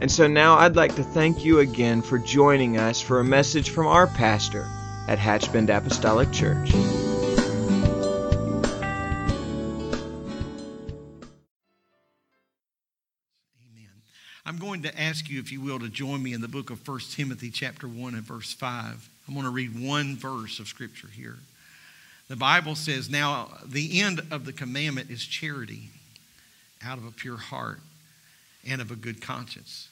And so now I'd like to thank you again for joining us for a message from our pastor at Hatchbend Apostolic Church. Amen. I'm going to ask you, if you will, to join me in the book of 1 Timothy, chapter 1 and verse 5. I'm going to read one verse of Scripture here. The Bible says, Now the end of the commandment is charity out of a pure heart and of a good conscience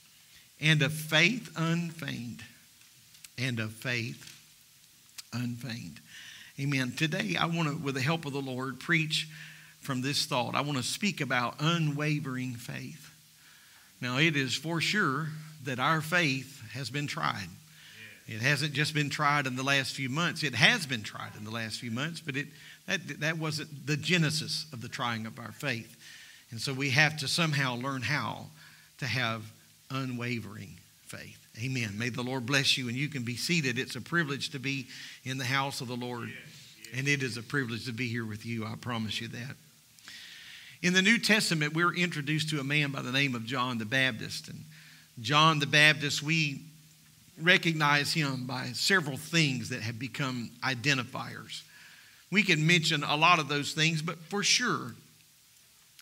and of faith unfeigned and of faith unfeigned. Amen. Today, I want to, with the help of the Lord, preach from this thought. I want to speak about unwavering faith. Now, it is for sure that our faith has been tried. It hasn't just been tried in the last few months. It has been tried in the last few months, but it, that, that wasn't the genesis of the trying of our faith. And so we have to somehow learn how to have unwavering faith. Amen. May the Lord bless you and you can be seated. It's a privilege to be in the house of the Lord. And it is a privilege to be here with you. I promise you that. In the New Testament, we're introduced to a man by the name of John the Baptist. And John the Baptist, we recognize him by several things that have become identifiers. We can mention a lot of those things, but for sure,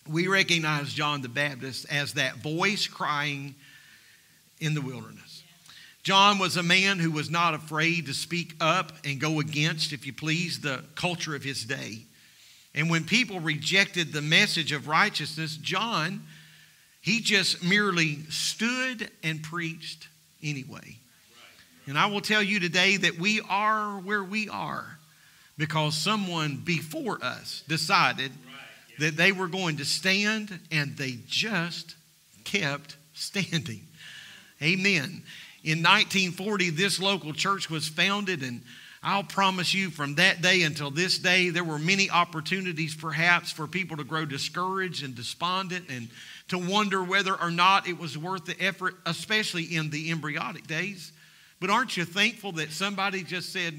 we recognize John the Baptist as that voice crying in the wilderness. John was a man who was not afraid to speak up and go against, if you please, the culture of his day. And when people rejected the message of righteousness, John, he just merely stood and preached anyway. And I will tell you today that we are where we are because someone before us decided that they were going to stand and they just kept standing. Amen. In 1940, this local church was founded, and I'll promise you from that day until this day, there were many opportunities perhaps for people to grow discouraged and despondent and to wonder whether or not it was worth the effort, especially in the embryonic days. But aren't you thankful that somebody just said,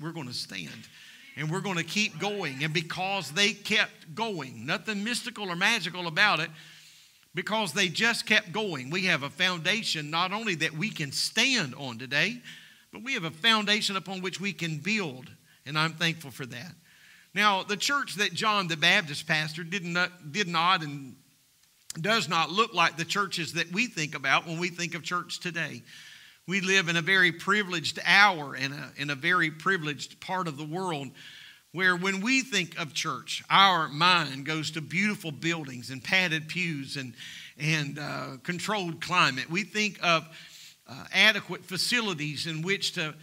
We're going to stand and we're going to keep going? And because they kept going, nothing mystical or magical about it, because they just kept going, we have a foundation not only that we can stand on today, but we have a foundation upon which we can build. And I'm thankful for that. Now, the church that John the Baptist pastor did not, did not and does not look like the churches that we think about when we think of church today. We live in a very privileged hour in a, in a very privileged part of the world where when we think of church, our mind goes to beautiful buildings and padded pews and, and uh, controlled climate. We think of uh, adequate facilities in which to,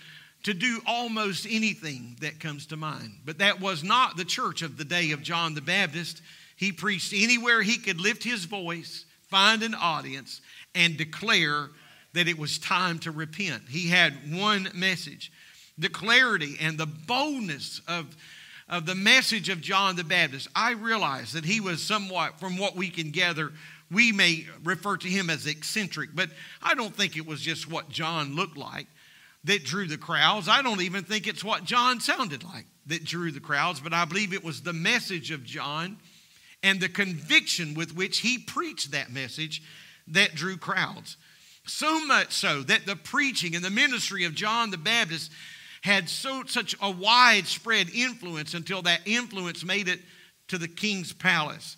to do almost anything that comes to mind. But that was not the church of the day of John the Baptist. He preached anywhere he could lift his voice, find an audience, and declare that it was time to repent. He had one message. The clarity and the boldness of, of the message of John the Baptist, I realize that he was somewhat, from what we can gather, we may refer to him as eccentric, but I don't think it was just what John looked like that drew the crowds. I don't even think it's what John sounded like that drew the crowds, but I believe it was the message of John and the conviction with which he preached that message that drew crowds. So much so that the preaching and the ministry of John the Baptist had so, such a widespread influence until that influence made it to the king's palace.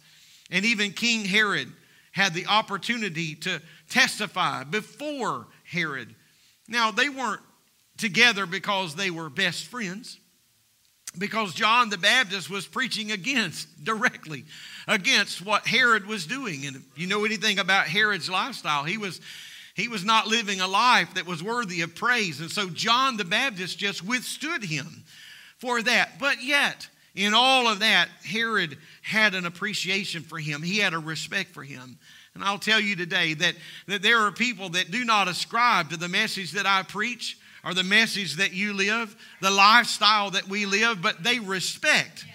And even King Herod had the opportunity to testify before Herod. Now, they weren't together because they were best friends, because John the Baptist was preaching against, directly against what Herod was doing. And if you know anything about Herod's lifestyle, he was he was not living a life that was worthy of praise. And so John the Baptist just withstood him for that. But yet, in all of that, Herod had an appreciation for him, he had a respect for him. And I'll tell you today that, that there are people that do not ascribe to the message that I preach or the message that you live, the lifestyle that we live, but they respect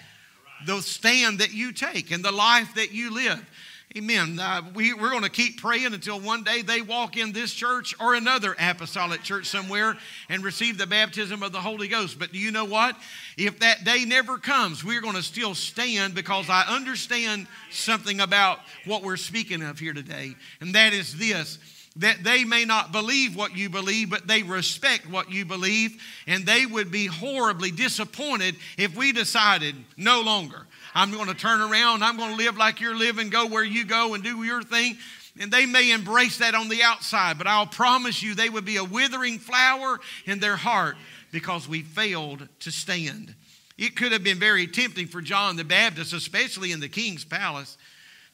the stand that you take and the life that you live. Amen. Uh, we, we're going to keep praying until one day they walk in this church or another apostolic church somewhere and receive the baptism of the Holy Ghost. But do you know what? If that day never comes, we're going to still stand because I understand something about what we're speaking of here today. And that is this that they may not believe what you believe, but they respect what you believe, and they would be horribly disappointed if we decided no longer. I'm going to turn around. I'm going to live like you're living, go where you go, and do your thing. And they may embrace that on the outside, but I'll promise you they would be a withering flower in their heart because we failed to stand. It could have been very tempting for John the Baptist, especially in the king's palace,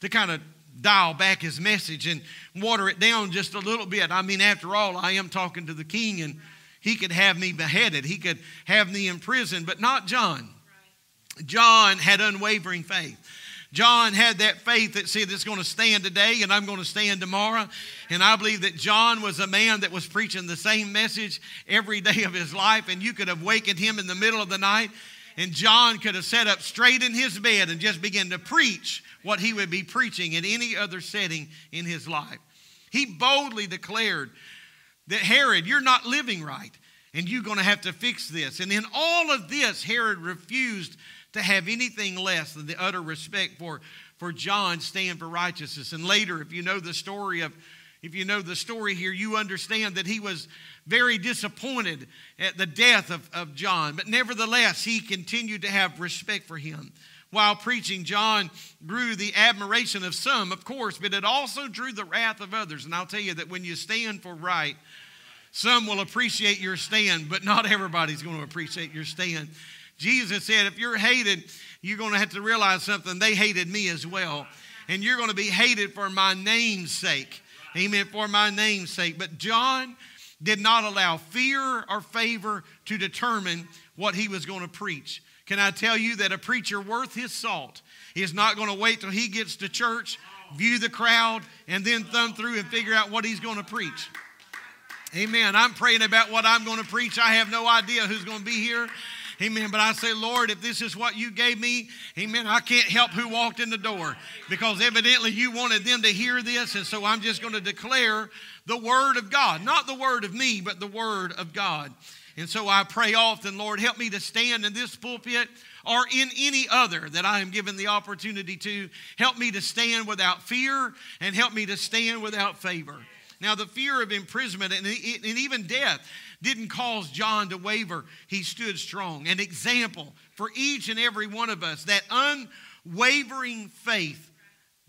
to kind of dial back his message and water it down just a little bit. I mean, after all, I am talking to the king and he could have me beheaded, he could have me in prison, but not John. John had unwavering faith. John had that faith that said it's going to stand today and I'm going to stand tomorrow. And I believe that John was a man that was preaching the same message every day of his life. And you could have wakened him in the middle of the night and John could have sat up straight in his bed and just began to preach what he would be preaching in any other setting in his life. He boldly declared that Herod, you're not living right and you're going to have to fix this. And in all of this, Herod refused to have anything less than the utter respect for, for John stand for righteousness. And later, if you know the story of if you know the story here, you understand that he was very disappointed at the death of, of John. But nevertheless, he continued to have respect for him. While preaching, John drew the admiration of some, of course, but it also drew the wrath of others. And I'll tell you that when you stand for right, some will appreciate your stand, but not everybody's going to appreciate your stand. Jesus said, if you're hated, you're going to have to realize something. They hated me as well. And you're going to be hated for my name's sake. Amen. For my name's sake. But John did not allow fear or favor to determine what he was going to preach. Can I tell you that a preacher worth his salt is not going to wait till he gets to church, view the crowd, and then thumb through and figure out what he's going to preach? Amen. I'm praying about what I'm going to preach. I have no idea who's going to be here. Amen. But I say, Lord, if this is what you gave me, amen, I can't help who walked in the door because evidently you wanted them to hear this. And so I'm just going to declare the word of God, not the word of me, but the word of God. And so I pray often, Lord, help me to stand in this pulpit or in any other that I am given the opportunity to. Help me to stand without fear and help me to stand without favor. Now, the fear of imprisonment and, and even death didn't cause John to waver. He stood strong. An example for each and every one of us that unwavering faith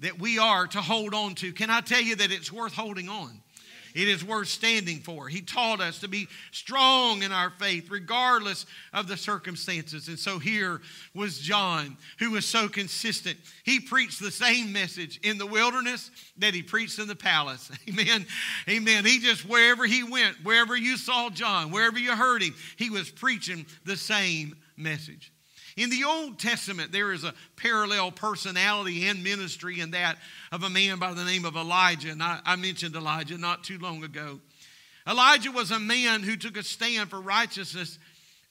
that we are to hold on to. Can I tell you that it's worth holding on? It is worth standing for. He taught us to be strong in our faith, regardless of the circumstances. And so here was John, who was so consistent. He preached the same message in the wilderness that he preached in the palace. Amen. Amen. He just, wherever he went, wherever you saw John, wherever you heard him, he was preaching the same message. In the Old Testament, there is a parallel personality and ministry in that of a man by the name of Elijah. And I, I mentioned Elijah not too long ago. Elijah was a man who took a stand for righteousness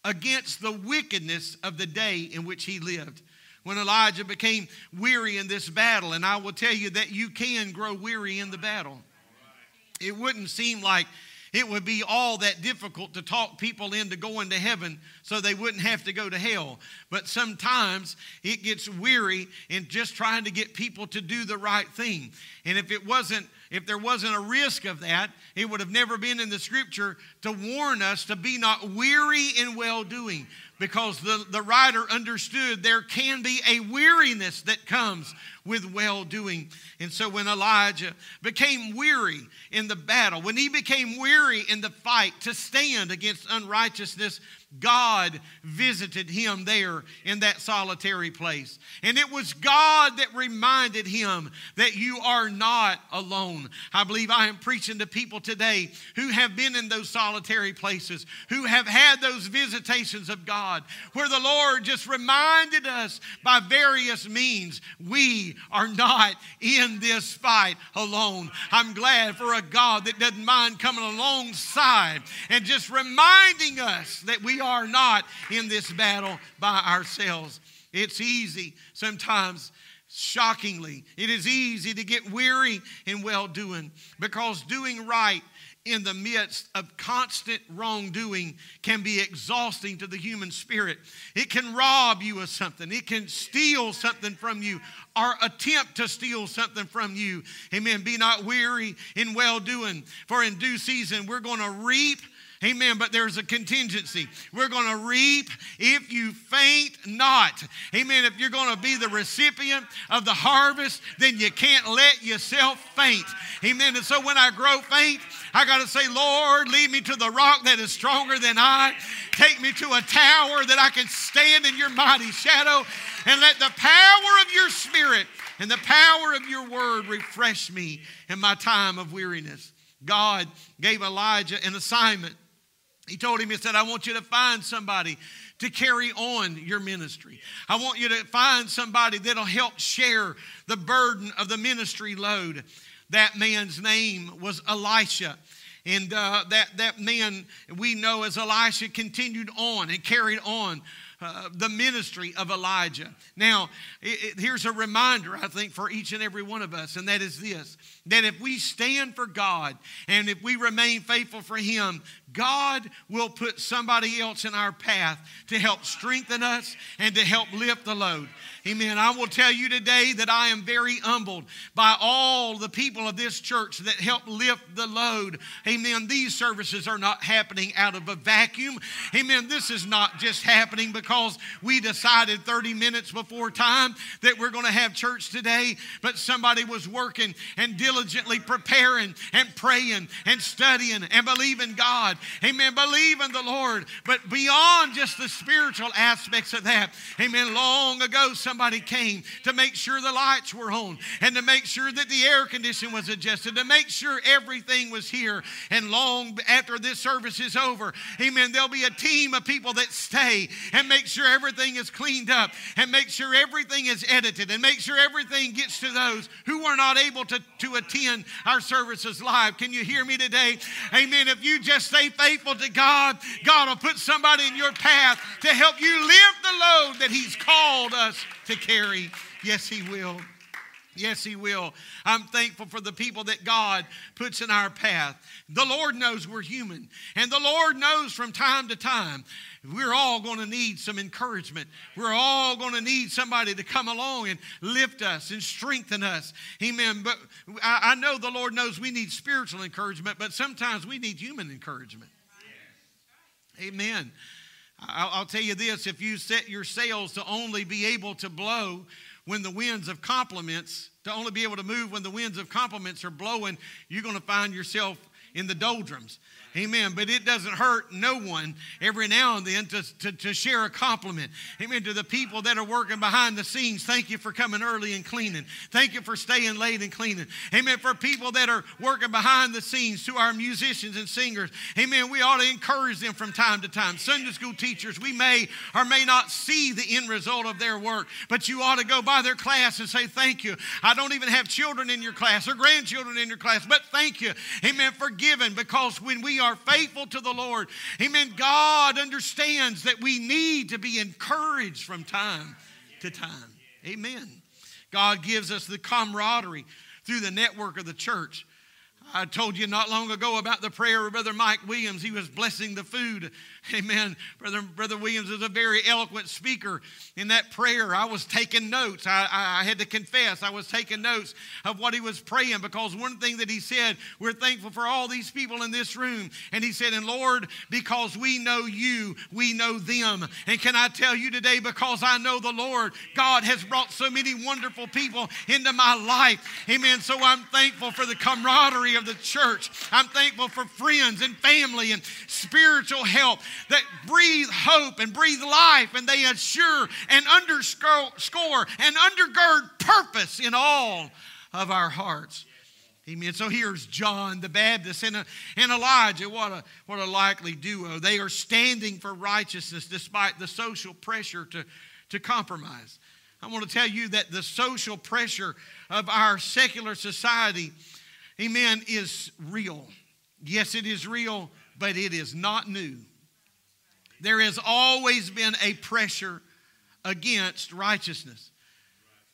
against the wickedness of the day in which he lived. When Elijah became weary in this battle, and I will tell you that you can grow weary in the battle. It wouldn't seem like it would be all that difficult to talk people into going to heaven so they wouldn't have to go to hell. But sometimes it gets weary in just trying to get people to do the right thing. And if it wasn't if there wasn't a risk of that, it would have never been in the scripture to warn us to be not weary in well doing because the, the writer understood there can be a weariness that comes with well doing. And so when Elijah became weary in the battle, when he became weary in the fight to stand against unrighteousness, God visited him there in that solitary place. And it was God that reminded him that you are not alone. I believe I am preaching to people today who have been in those solitary places, who have had those visitations of God, where the Lord just reminded us by various means we are not in this fight alone. I'm glad for a God that doesn't mind coming alongside and just reminding us that we are not in this battle by ourselves. It's easy sometimes shockingly. It is easy to get weary in well doing because doing right in the midst of constant wrongdoing can be exhausting to the human spirit. It can rob you of something, it can steal something from you or attempt to steal something from you. Amen. Be not weary in well doing, for in due season we're going to reap Amen. But there's a contingency. We're going to reap if you faint not. Amen. If you're going to be the recipient of the harvest, then you can't let yourself faint. Amen. And so when I grow faint, I got to say, Lord, lead me to the rock that is stronger than I. Take me to a tower that I can stand in your mighty shadow. And let the power of your spirit and the power of your word refresh me in my time of weariness. God gave Elijah an assignment. He told him, He said, I want you to find somebody to carry on your ministry. I want you to find somebody that'll help share the burden of the ministry load. That man's name was Elisha. And uh, that, that man we know as Elisha continued on and carried on uh, the ministry of Elijah. Now, it, it, here's a reminder, I think, for each and every one of us, and that is this that if we stand for God and if we remain faithful for Him, God will put somebody else in our path to help strengthen us and to help lift the load. Amen. I will tell you today that I am very humbled by all the people of this church that help lift the load. Amen. These services are not happening out of a vacuum. Amen. This is not just happening because we decided 30 minutes before time that we're going to have church today, but somebody was working and diligently preparing and praying and studying and believing God. Amen. Believe in the Lord. But beyond just the spiritual aspects of that, amen. Long ago, somebody came to make sure the lights were on and to make sure that the air condition was adjusted, to make sure everything was here. And long after this service is over, amen, there'll be a team of people that stay and make sure everything is cleaned up and make sure everything is edited and make sure everything gets to those who are not able to, to attend our services live. Can you hear me today? Amen. If you just stay faithful to God, God will put somebody in your path to help you live the load that He's called us to carry. Yes, He will. Yes, He will. I'm thankful for the people that God puts in our path. The Lord knows we're human, and the Lord knows from time to time we're all going to need some encouragement. We're all going to need somebody to come along and lift us and strengthen us. Amen. But I, know the Lord knows we need spiritual encouragement, but sometimes we need human encouragement. Amen. I'll, tell you this if you set your sails to only be able to blow when the winds of compliments, to only be able to move when the winds of compliments are blowing, you're going to find yourself in the doldrums. Amen. But it doesn't hurt no one every now and then to, to, to, share a compliment. Amen. To the people that are working behind the scenes, thank you for coming early and cleaning. Thank you for staying late and cleaning. Amen. For people that are working behind the scenes, to our musicians and singers, amen. We ought to encourage them from time to time. Sunday school teachers, we may or may not see the end result of their work, but you ought to go by their class and say, Thank you. I don't even have children in your class or grandchildren in your class, but thank you. Amen. For giving because when we are faithful to the Lord, amen, God understands that we need to be encouraged from time to time. Amen. God gives us the camaraderie through the network of the church. I told you not long ago about the prayer of Brother Mike Williams. He was blessing the food Amen. Brother, Brother Williams is a very eloquent speaker. In that prayer, I was taking notes. I, I, I had to confess, I was taking notes of what he was praying because one thing that he said, we're thankful for all these people in this room. And he said, And Lord, because we know you, we know them. And can I tell you today, because I know the Lord, God has brought so many wonderful people into my life. Amen. So I'm thankful for the camaraderie of the church. I'm thankful for friends and family and spiritual help that breathe hope and breathe life and they assure and underscore and undergird purpose in all of our hearts. Amen. So here's John the Baptist and, uh, and Elijah. What a, what a likely duo. They are standing for righteousness despite the social pressure to, to compromise. I want to tell you that the social pressure of our secular society, amen, is real. Yes, it is real, but it is not new. There has always been a pressure against righteousness.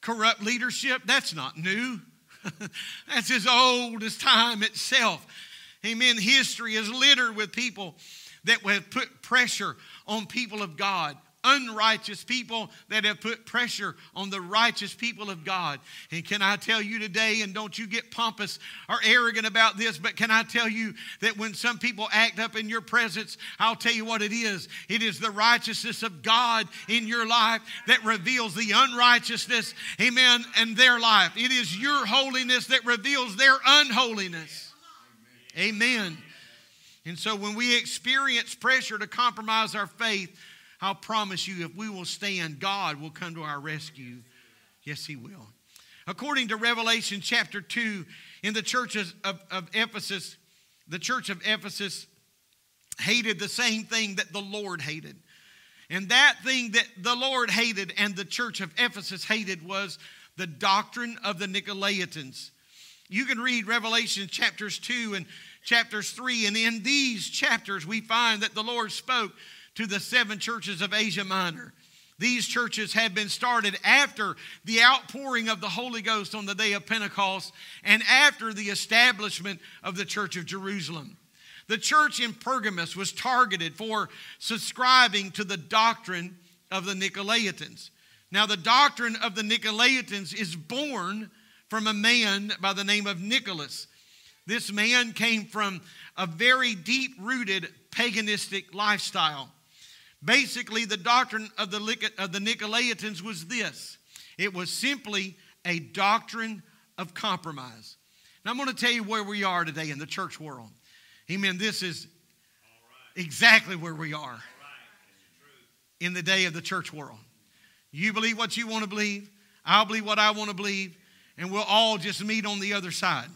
Corrupt leadership, that's not new. That's as old as time itself. Amen. History is littered with people that have put pressure on people of God unrighteous people that have put pressure on the righteous people of God. And can I tell you today, and don't you get pompous or arrogant about this, but can I tell you that when some people act up in your presence, I'll tell you what it is. It is the righteousness of God in your life that reveals the unrighteousness, amen, in their life. It is your holiness that reveals their unholiness. Amen. And so when we experience pressure to compromise our faith, I'll promise you, if we will stand, God will come to our rescue. Yes, He will. According to Revelation chapter 2, in the churches of, of Ephesus, the church of Ephesus hated the same thing that the Lord hated. And that thing that the Lord hated and the church of Ephesus hated was the doctrine of the Nicolaitans. You can read Revelation chapters 2 and chapters 3, and in these chapters we find that the Lord spoke to the seven churches of Asia Minor. These churches had been started after the outpouring of the Holy Ghost on the day of Pentecost and after the establishment of the church of Jerusalem. The church in Pergamos was targeted for subscribing to the doctrine of the Nicolaitans. Now, the doctrine of the Nicolaitans is born from a man by the name of Nicholas. This man came from a very deep rooted paganistic lifestyle. Basically, the doctrine of the, of the Nicolaitans was this it was simply a doctrine of compromise. Now, I'm going to tell you where we are today in the church world. Amen. This is exactly where we are in the day of the church world. You believe what you want to believe, I'll believe what I want to believe, and we'll all just meet on the other side.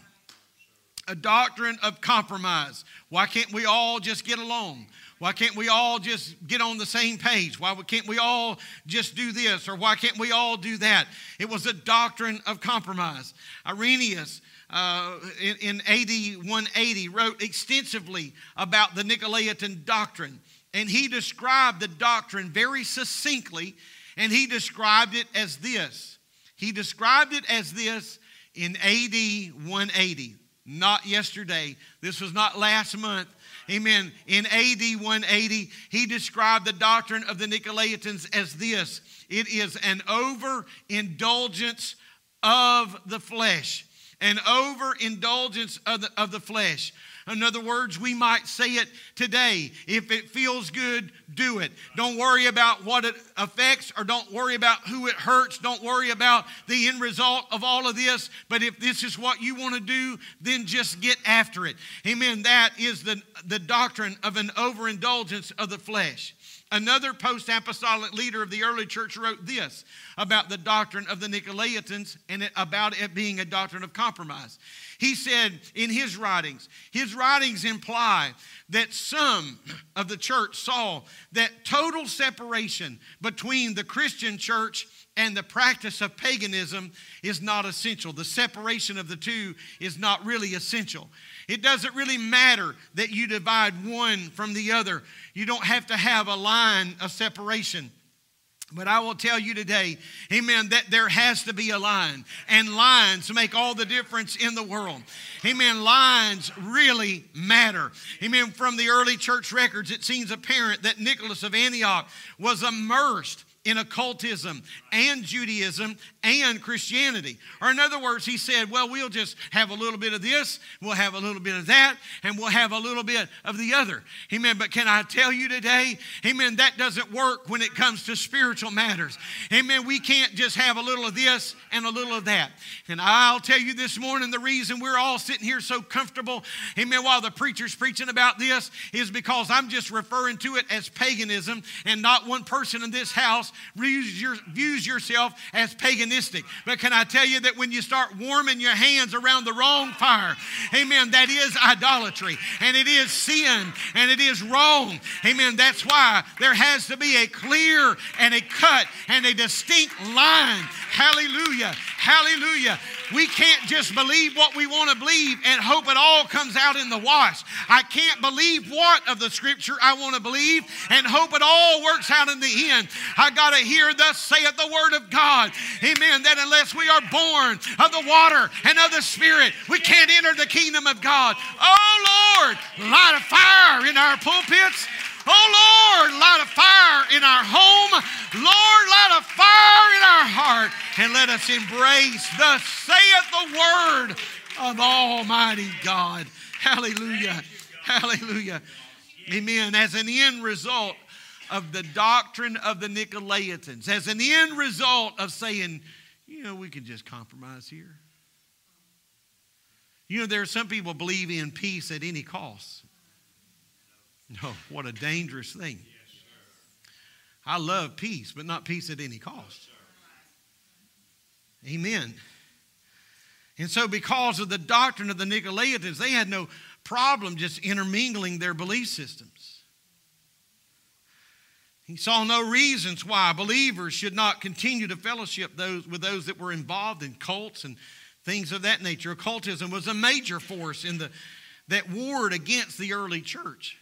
A doctrine of compromise. Why can't we all just get along? Why can't we all just get on the same page? Why can't we all just do this? Or why can't we all do that? It was a doctrine of compromise. Irenaeus, uh, in, in AD 180, wrote extensively about the Nicolaitan doctrine. And he described the doctrine very succinctly, and he described it as this. He described it as this in AD 180, not yesterday. This was not last month. Amen. In AD 180, he described the doctrine of the Nicolaitans as this it is an overindulgence of the flesh. An overindulgence of the, of the flesh. In other words, we might say it today. If it feels good, do it. Don't worry about what it affects or don't worry about who it hurts. Don't worry about the end result of all of this. But if this is what you want to do, then just get after it. Amen. That is the, the doctrine of an overindulgence of the flesh. Another post apostolic leader of the early church wrote this about the doctrine of the Nicolaitans and it, about it being a doctrine of compromise. He said in his writings, his writings imply that some of the church saw that total separation between the Christian church and the practice of paganism is not essential. The separation of the two is not really essential. It doesn't really matter that you divide one from the other. You don't have to have a line of separation. But I will tell you today, amen, that there has to be a line. And lines make all the difference in the world. Amen. Lines really matter. Amen. From the early church records, it seems apparent that Nicholas of Antioch was immersed in occultism and Judaism and Christianity. Or, in other words, he said, well, we'll just have a little bit of this, we'll have a little bit of that, and we'll have a little bit of the other. Amen. But can I tell you today, amen, that doesn't work when it comes to spiritual matters. Amen. We can't just have a little of this and a little of that. And I'll tell you this morning the reason we're all sitting here so comfortable, amen, while the preacher's preaching about this is because I'm just referring to it as paganism, and not one person in this house views, your, views yourself as paganistic. But can I tell you that when you start warming your hands around the wrong fire, amen, that is idolatry, and it is sin, and it is wrong. Amen. That's why there has to be a clear and a cut and a distinct line. Hallelujah. Hallelujah. We can't just believe what we want to believe and hope it all comes out in the wash. I can't believe what of the scripture I want to believe and hope it all works out in the end. I got to hear, thus saith the word of God. Amen. That unless we are born of the water and of the Spirit, we can't enter the kingdom of God. Oh, Lord, light a fire in our pulpits. Oh Lord, light a fire in our home. Lord, light a fire in our heart. And let us embrace, thus saith the word of Almighty God. Hallelujah. Hallelujah. Amen. As an end result of the doctrine of the Nicolaitans, as an end result of saying, you know, we can just compromise here. You know, there are some people believe in peace at any cost. No, oh, what a dangerous thing. I love peace, but not peace at any cost. Amen. And so, because of the doctrine of the Nicolaitans, they had no problem just intermingling their belief systems. He saw no reasons why believers should not continue to fellowship those with those that were involved in cults and things of that nature. Occultism was a major force in the that warred against the early church.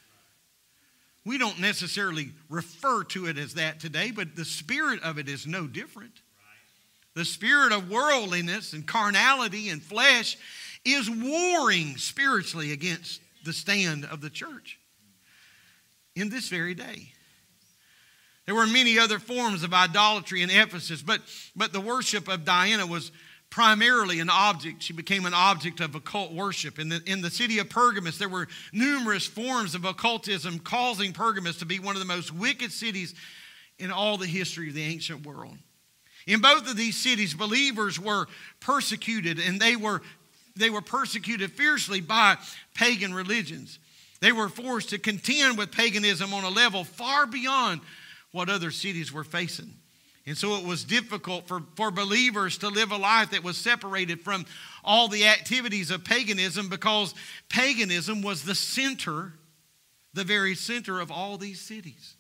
We don't necessarily refer to it as that today, but the spirit of it is no different. The spirit of worldliness and carnality and flesh is warring spiritually against the stand of the church in this very day. There were many other forms of idolatry in Ephesus, but, but the worship of Diana was primarily an object. She became an object of occult worship. In the, in the city of Pergamus, there were numerous forms of occultism, causing Pergamus to be one of the most wicked cities in all the history of the ancient world. In both of these cities, believers were persecuted, and they were, they were persecuted fiercely by pagan religions. They were forced to contend with paganism on a level far beyond what other cities were facing. And so it was difficult for, for believers to live a life that was separated from all the activities of paganism because paganism was the center, the very center of all these cities.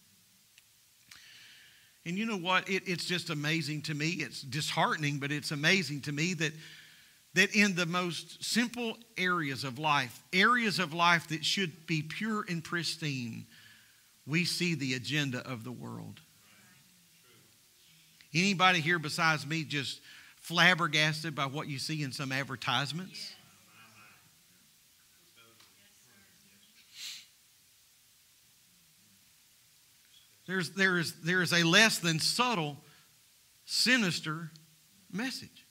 And you know what? It, it's just amazing to me. It's disheartening, but it's amazing to me that, that in the most simple areas of life, areas of life that should be pure and pristine, we see the agenda of the world. Anybody here besides me just flabbergasted by what you see in some advertisements? There's, there, is, there is a less than subtle, sinister message.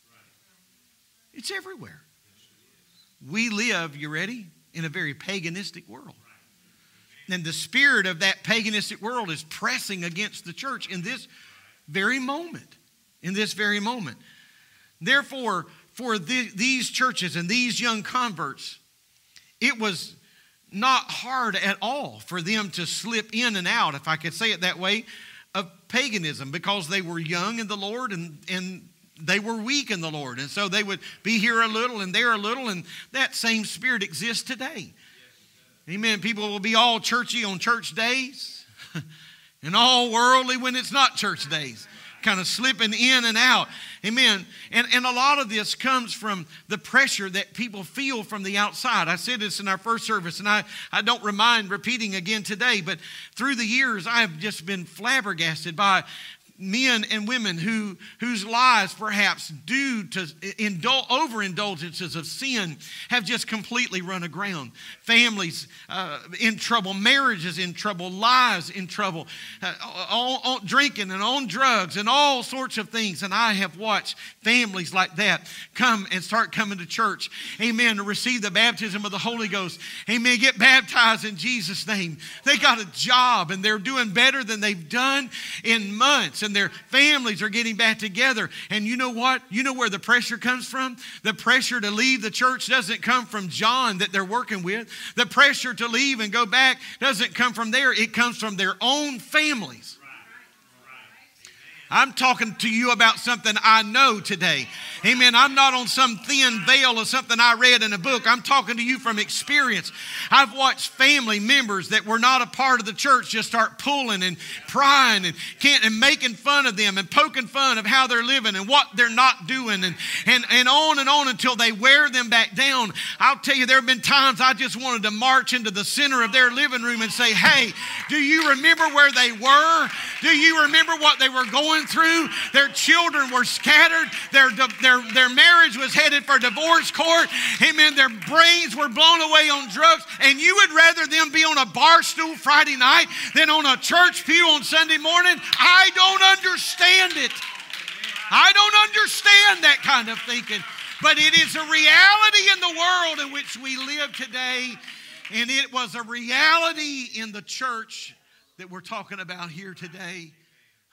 It's everywhere. We live, you ready, in a very paganistic world. And the spirit of that paganistic world is pressing against the church in this very moment. In this very moment. Therefore, for the, these churches and these young converts, it was not hard at all for them to slip in and out, if I could say it that way, of paganism because they were young in the Lord and, and they were weak in the Lord. And so they would be here a little and there a little, and that same spirit exists today. Amen. People will be all churchy on church days and all worldly when it's not church days kind of slipping in and out. Amen. And, and a lot of this comes from the pressure that people feel from the outside. I said this in our first service, and I, I don't remind repeating again today, but through the years, I have just been flabbergasted by men and women who, whose lives, perhaps due to indul- overindulgences of sin, have just completely run aground. Families uh, in trouble, marriages in trouble, lives in trouble, uh, all, all, drinking and on drugs and all sorts of things. And I have watched families like that come and start coming to church, amen, to receive the baptism of the Holy Ghost, amen, get baptized in Jesus' name. They got a job and they're doing better than they've done in months and their families are getting back together. And you know what? You know where the pressure comes from? The pressure to leave the church doesn't come from John that they're working with. The pressure to leave and go back doesn't come from there, it comes from their own families. I'm talking to you about something I know today. Amen. I'm not on some thin veil of something I read in a book. I'm talking to you from experience. I've watched family members that were not a part of the church just start pulling and prying and can't and making fun of them and poking fun of how they're living and what they're not doing and, and, and on and on until they wear them back down. I'll tell you, there have been times I just wanted to march into the center of their living room and say, Hey, do you remember where they were? Do you remember what they were going through? Their children were scattered. Their, their, their marriage was headed for divorce court. Amen. Their brains were blown away on drugs. And you would rather them be on a bar stool Friday night than on a church pew on Sunday morning? I don't understand it. I don't understand that kind of thinking. But it is a reality in the world in which we live today. And it was a reality in the church that we're talking about here today.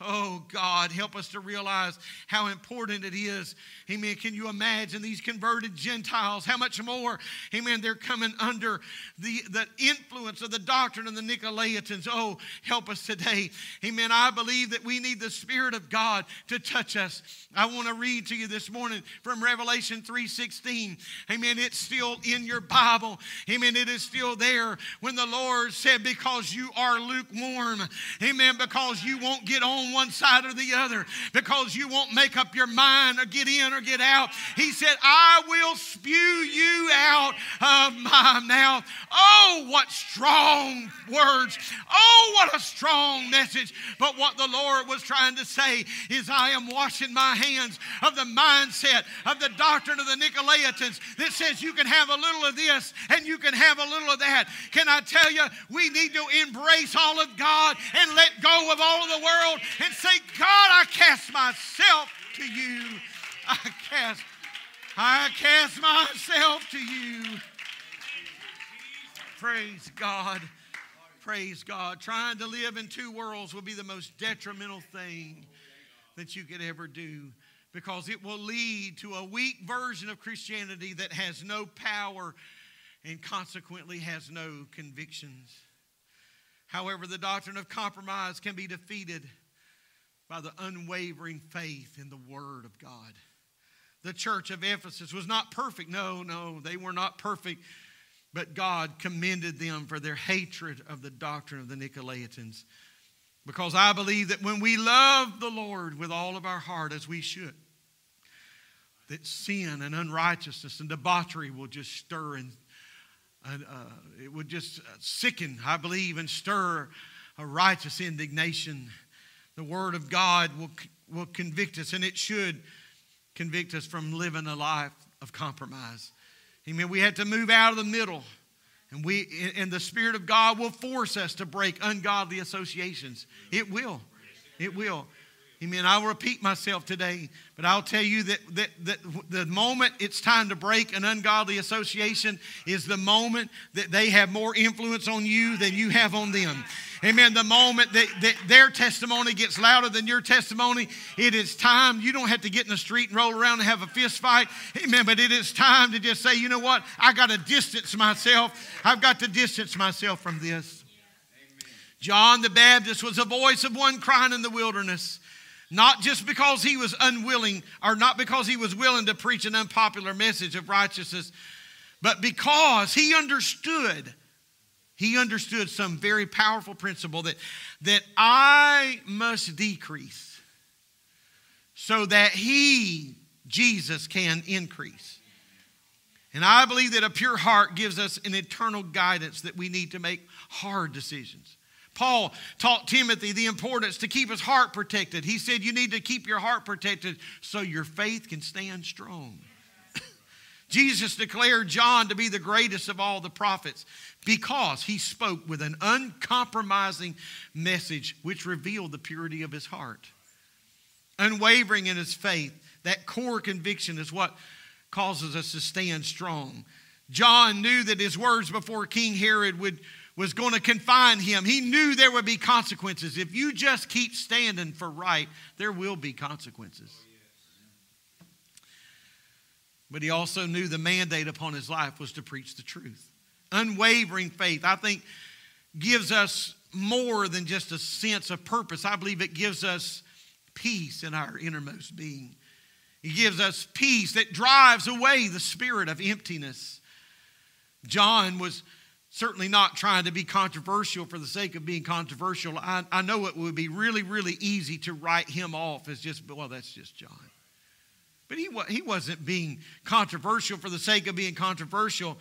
Oh, God, help us to realize how important it is. Amen. Can you imagine these converted Gentiles? How much more, amen, they're coming under the, the influence of the doctrine of the Nicolaitans. Oh, help us today. Amen. I believe that we need the Spirit of God to touch us. I want to read to you this morning from Revelation 3:16. Amen. It's still in your Bible. Amen. It is still there when the Lord said, Because you are lukewarm. Amen. Because you won't get on one side or the other because you won't make up your mind or get in or get out. He said, I will spew you out of my mouth. Oh, what strong words. Oh, what a strong message. But what the Lord was trying to say is, I am washing my hands of the mindset of the doctrine of the Nicolaitans that says you can have a little of this and you can have a little of that. Can I tell you, we need to embrace all of God and let go of all of the world and say, God, I cast myself to you. I cast, I cast myself to you. Praise God. Praise God. Trying to live in two worlds will be the most detrimental thing that you could ever do because it will lead to a weak version of Christianity that has no power and consequently has no convictions. However, the doctrine of compromise can be defeated by the unwavering faith in the Word of God. The church of Ephesus was not perfect. No, no, they were not perfect. But God commended them for their hatred of the doctrine of the Nicolaitans. Because I believe that when we love the Lord with all of our heart, as we should, that sin and unrighteousness and debauchery will just stir and uh, it would just sicken, I believe, and stir a righteous indignation the Word of God will, will convict us, and it should convict us from living a life of compromise. Amen. We have to move out of the middle. And, we, and the Spirit of God will force us to break ungodly associations. It will. It will. Amen. I'll repeat myself today, but I'll tell you that, that, that the moment it's time to break an ungodly association is the moment that they have more influence on you than you have on them. Amen. The moment that, that their testimony gets louder than your testimony, it is time. You don't have to get in the street and roll around and have a fist fight. Amen. But it is time to just say, you know what? I got to distance myself. I've got to distance myself from this. John the Baptist was a voice of one crying in the wilderness. Not just because he was unwilling or not because he was willing to preach an unpopular message of righteousness, but because he understood. He understood some very powerful principle that, that I must decrease so that he, Jesus, can increase. And I believe that a pure heart gives us an eternal guidance that we need to make hard decisions. Paul taught Timothy the importance to keep his heart protected. He said, You need to keep your heart protected so your faith can stand strong. Jesus declared John to be the greatest of all the prophets because he spoke with an uncompromising message which revealed the purity of his heart. Unwavering in his faith, that core conviction is what causes us to stand strong. John knew that his words before King Herod would, was going to confine him. He knew there would be consequences. If you just keep standing for right, there will be consequences. But he also knew the mandate upon his life was to preach the truth. Unwavering faith, I think, gives us more than just a sense of purpose. I believe it gives us peace in our innermost being. He gives us peace that drives away the spirit of emptiness. John was certainly not trying to be controversial for the sake of being controversial. I, I know it would be really, really easy to write him off as just, well, that's just John. But he, he wasn't being controversial for the sake of being controversial.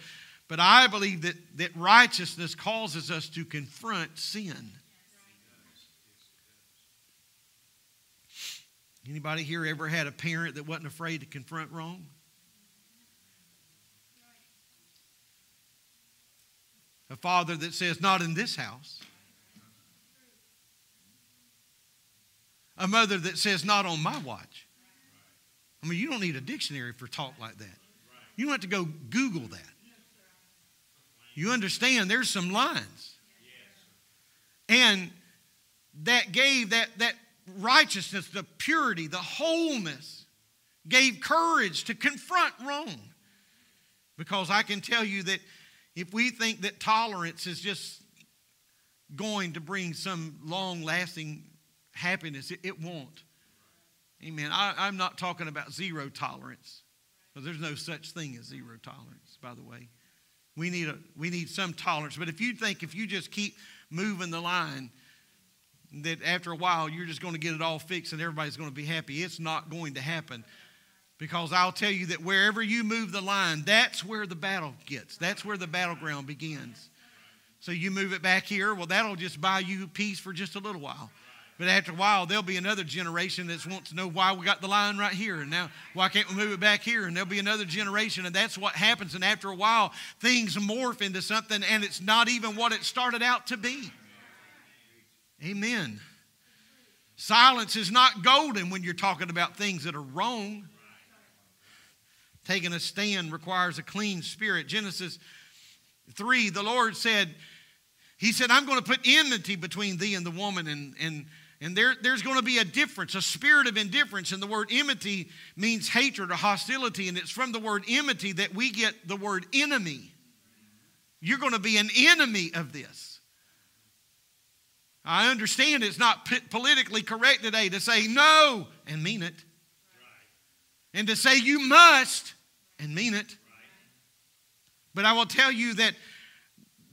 But I believe that, that righteousness causes us to confront sin. Anybody here ever had a parent that wasn't afraid to confront wrong? A father that says, Not in this house. A mother that says, Not on my watch. I mean, you don't need a dictionary for talk like that. You don't have to go Google that. You understand there's some lines. And that gave that, that righteousness, the purity, the wholeness, gave courage to confront wrong. Because I can tell you that if we think that tolerance is just going to bring some long lasting happiness, it, it, won't. Amen. I, am not talking about zero tolerance, because there's no such thing as zero tolerance, by the way. We need, a, we need some tolerance. But if you think if you just keep moving the line, that after a while you're just going to get it all fixed and everybody's going to be happy, it's not going to happen. Because I'll tell you that wherever you move the line, that's where the battle gets. That's where the battleground begins. So you move it back here, well, that'll just buy you peace for just a little while. But after a while, there'll be another generation that wants to know why we got the line right here. And now, why can't we move it back here? And there'll be another generation. And that's what happens. And after a while, things morph into something, and it's not even what it started out to be. Amen. Silence is not golden when you're talking about things that are wrong. Taking a stand requires a clean spirit. Genesis 3, the Lord said, He said, I'm going to put enmity between thee and the woman, and, and, and there, there's going to be a difference, a spirit of indifference. And the word enmity means hatred or hostility, and it's from the word enmity that we get the word enemy. You're going to be an enemy of this. I understand it's not politically correct today to say no and mean it and to say you must and mean it. But I will tell you that,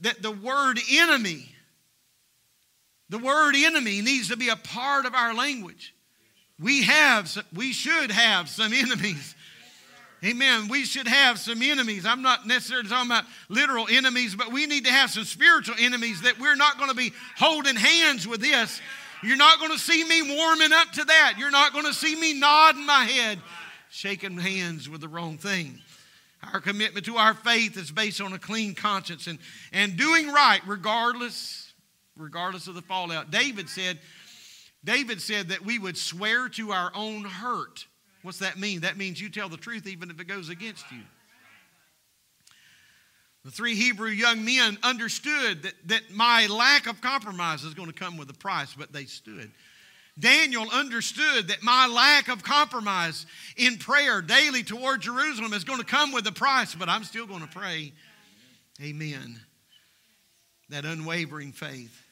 that the word enemy, the word enemy needs to be a part of our language. We have, we should have some enemies. Amen. We should have some enemies. I'm not necessarily talking about literal enemies, but we need to have some spiritual enemies that we're not going to be holding hands with this. You're not going to see me warming up to that. You're not going to see me nodding my head shaking hands with the wrong thing. Our commitment to our faith is based on a clean conscience and, and doing right regardless, regardless of the fallout. David said, David said that we would swear to our own hurt. What's that mean? That means you tell the truth even if it goes against you. The three Hebrew young men understood that, that my lack of compromise is going to come with a price, but they stood. Daniel understood that my lack of compromise in prayer daily toward Jerusalem is going to come with a price, but I'm still going to pray. Amen. That unwavering faith.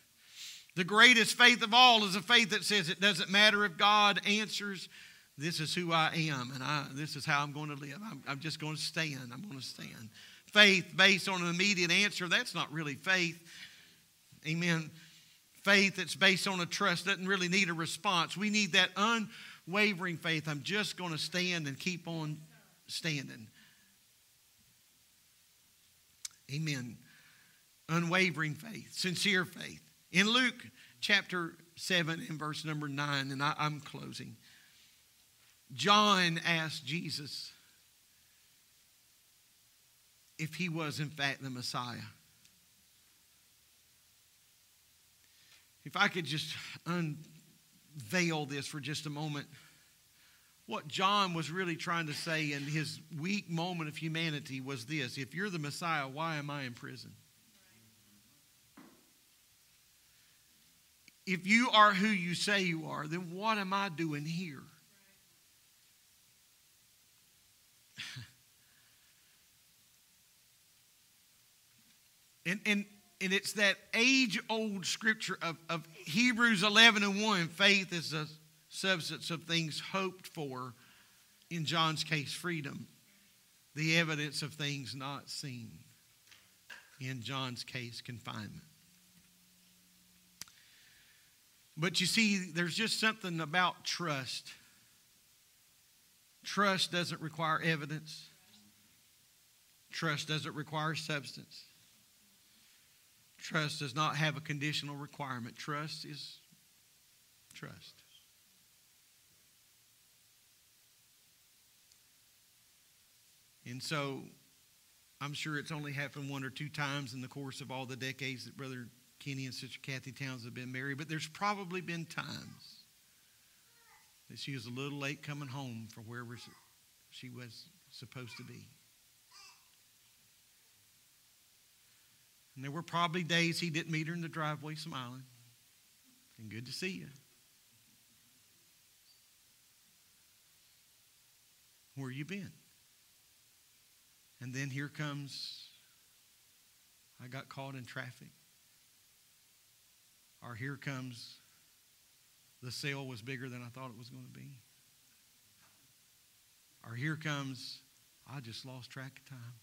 The greatest faith of all is a faith that says it doesn't matter if God answers. This is who I am, and I, this is how I'm going to live. I'm, I'm just going to stand. I'm going to stand. Faith based on an immediate answer, that's not really faith. Amen faith that's based on a trust doesn't really need a response. We need that unwavering faith. I'm just going to stand and keep on standing. Amen. Unwavering faith, sincere faith. In Luke chapter 7 and verse number 9, and I, I'm closing, John asked Jesus if he was, in fact, the Messiah. If I could just unveil this for just a moment, what John was really trying to say in his weak moment of humanity was this If you're the Messiah, why am I in prison? If you are who you say you are, then what am I doing here? and, and and it's that age old scripture of, of Hebrews 11 and 1 faith is the substance of things hoped for, in John's case, freedom, the evidence of things not seen, in John's case, confinement. But you see, there's just something about trust. Trust doesn't require evidence. Trust doesn't require substance. Trust does not have a conditional requirement. Trust is trust. And so I'm sure it's only happened one or two times in the course of all the decades that Brother Kenny and Sister Kathy Towns have been married, but there's probably been times that she was a little late coming home from wherever she was supposed to be. And there were probably days he didn't meet her in the driveway smiling. And good to see you. Where you been? And then here comes I got caught in traffic. Or here comes the sale was bigger than I thought it was going to be. Or here comes I just lost track of time.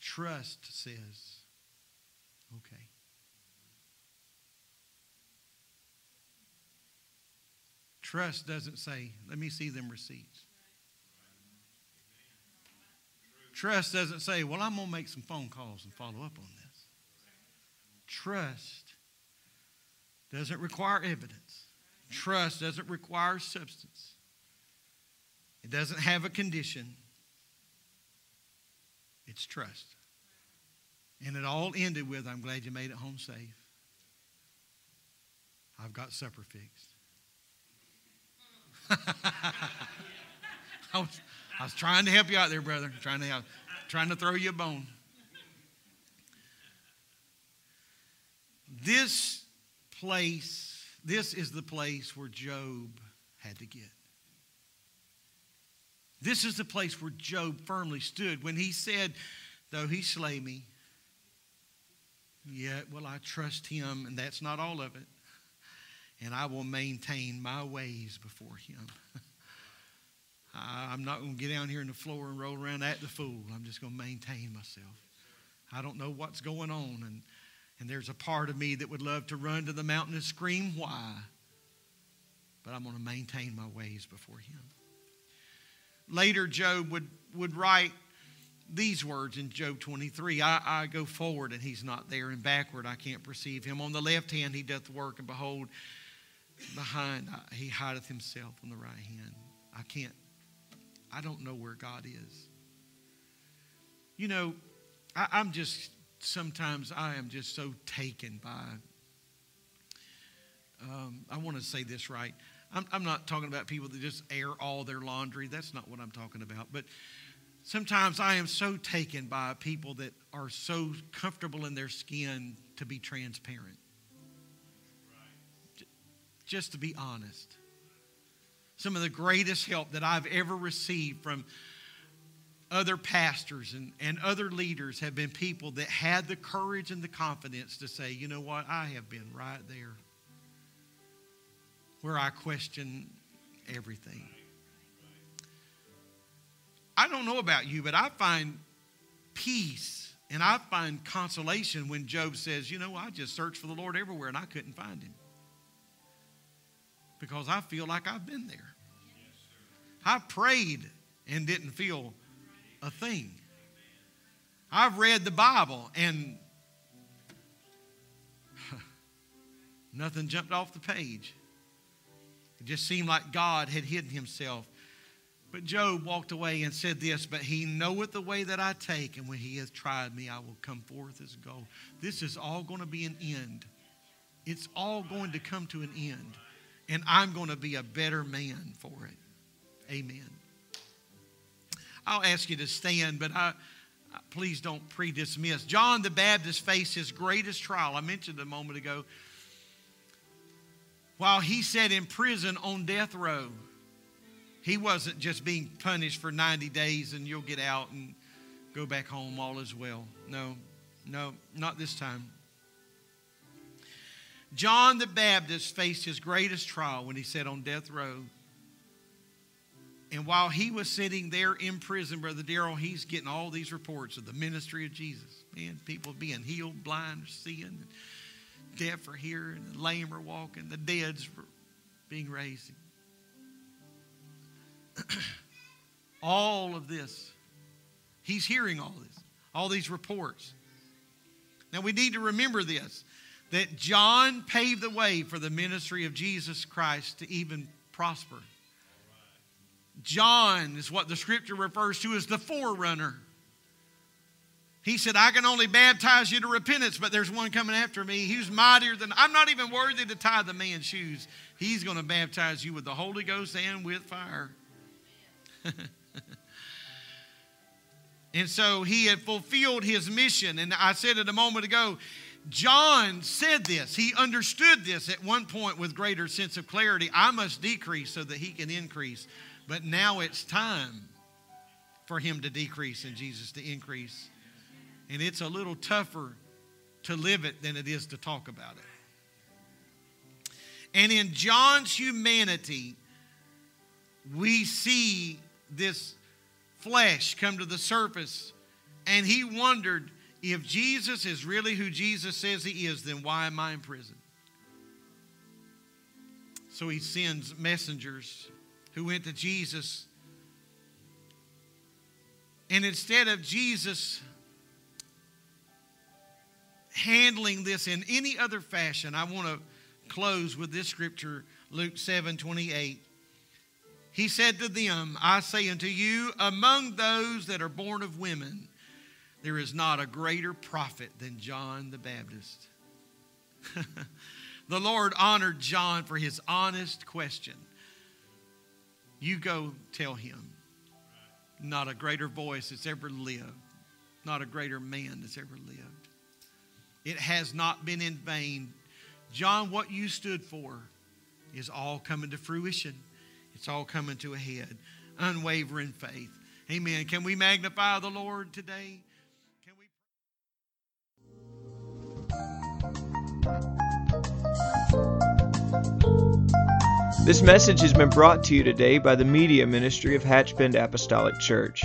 Trust says, okay. Trust doesn't say, let me see them receipts. Trust doesn't say, well, I'm going to make some phone calls and follow up on this. Trust doesn't require evidence. Trust doesn't require substance. It doesn't have a condition. It's trust. And it all ended with I'm glad you made it home safe. I've got supper fixed. I, was, I was trying to help you out there, brother. Trying to help, trying to throw you a bone. This place, this is the place where Job had to get. This is the place where Job firmly stood when he said, Though he slay me, yet will I trust him, and that's not all of it. And I will maintain my ways before him. I'm not going to get down here on the floor and roll around at the fool. I'm just going to maintain myself. I don't know what's going on, and, and there's a part of me that would love to run to the mountain and scream, Why? But I'm going to maintain my ways before him. Later, Job would, would write these words in Job 23 I, I go forward and he's not there, and backward I can't perceive him. On the left hand he doth work, and behold, behind he hideth himself on the right hand. I can't, I don't know where God is. You know, I, I'm just, sometimes I am just so taken by, um, I want to say this right. I'm, I'm not talking about people that just air all their laundry. That's not what I'm talking about. But sometimes I am so taken by people that are so comfortable in their skin to be transparent. Just to be honest. Some of the greatest help that I've ever received from other pastors and, and other leaders have been people that had the courage and the confidence to say, you know what, I have been right there where I question everything. I don't know about you, but I find peace and I find consolation when Job says, You know, I just searched for the Lord everywhere and I couldn't find him. Because I feel like I've been there. I prayed and didn't feel a thing. I've read the Bible and Nothing jumped off the page. It just seemed like God had hidden himself. But Job walked away and said this, But he knoweth the way that I take, and when he hath tried me, I will come forth as gold. This is all going to be an end. It's all going to come to an end. And I'm going to be a better man for it. Amen. I'll ask you to stand, but I, please don't pre dismiss. John the Baptist faced his greatest trial. I mentioned a moment ago. While he sat in prison on death row, he wasn't just being punished for 90 days and you'll get out and go back home, all is well. No, no, not this time. John the Baptist faced his greatest trial when he sat on death row. And while he was sitting there in prison, Brother Darrell, he's getting all these reports of the ministry of Jesus. Man, people being healed, blind seeing, deaf are hearing, the lame are walking, the dead's being raised. all of this. He's hearing all this, all these reports. Now we need to remember this that John paved the way for the ministry of Jesus Christ to even prosper. John is what the scripture refers to as the forerunner. He said, I can only baptize you to repentance, but there's one coming after me who's mightier than I'm not even worthy to tie the man's shoes. He's going to baptize you with the Holy Ghost and with fire. and so he had fulfilled his mission. And I said it a moment ago. John said this. He understood this at one point with greater sense of clarity. I must decrease so that he can increase. But now it's time for him to decrease and Jesus to increase. And it's a little tougher to live it than it is to talk about it. And in John's humanity, we see this flesh come to the surface. And he wondered if Jesus is really who Jesus says he is, then why am I in prison? So he sends messengers who went to Jesus. And instead of Jesus handling this in any other fashion, I want to close with this scripture, Luke 7 28. He said to them, I say unto you, among those that are born of women, there is not a greater prophet than John the Baptist. the Lord honored John for his honest question. You go tell him. Not a greater voice that's ever lived, not a greater man that's ever lived. It has not been in vain. John, what you stood for is all coming to fruition. It's all coming to a head. Unwavering faith. Amen. Can we magnify the Lord today? This message has been brought to you today by the media ministry of Hatchbend Apostolic Church.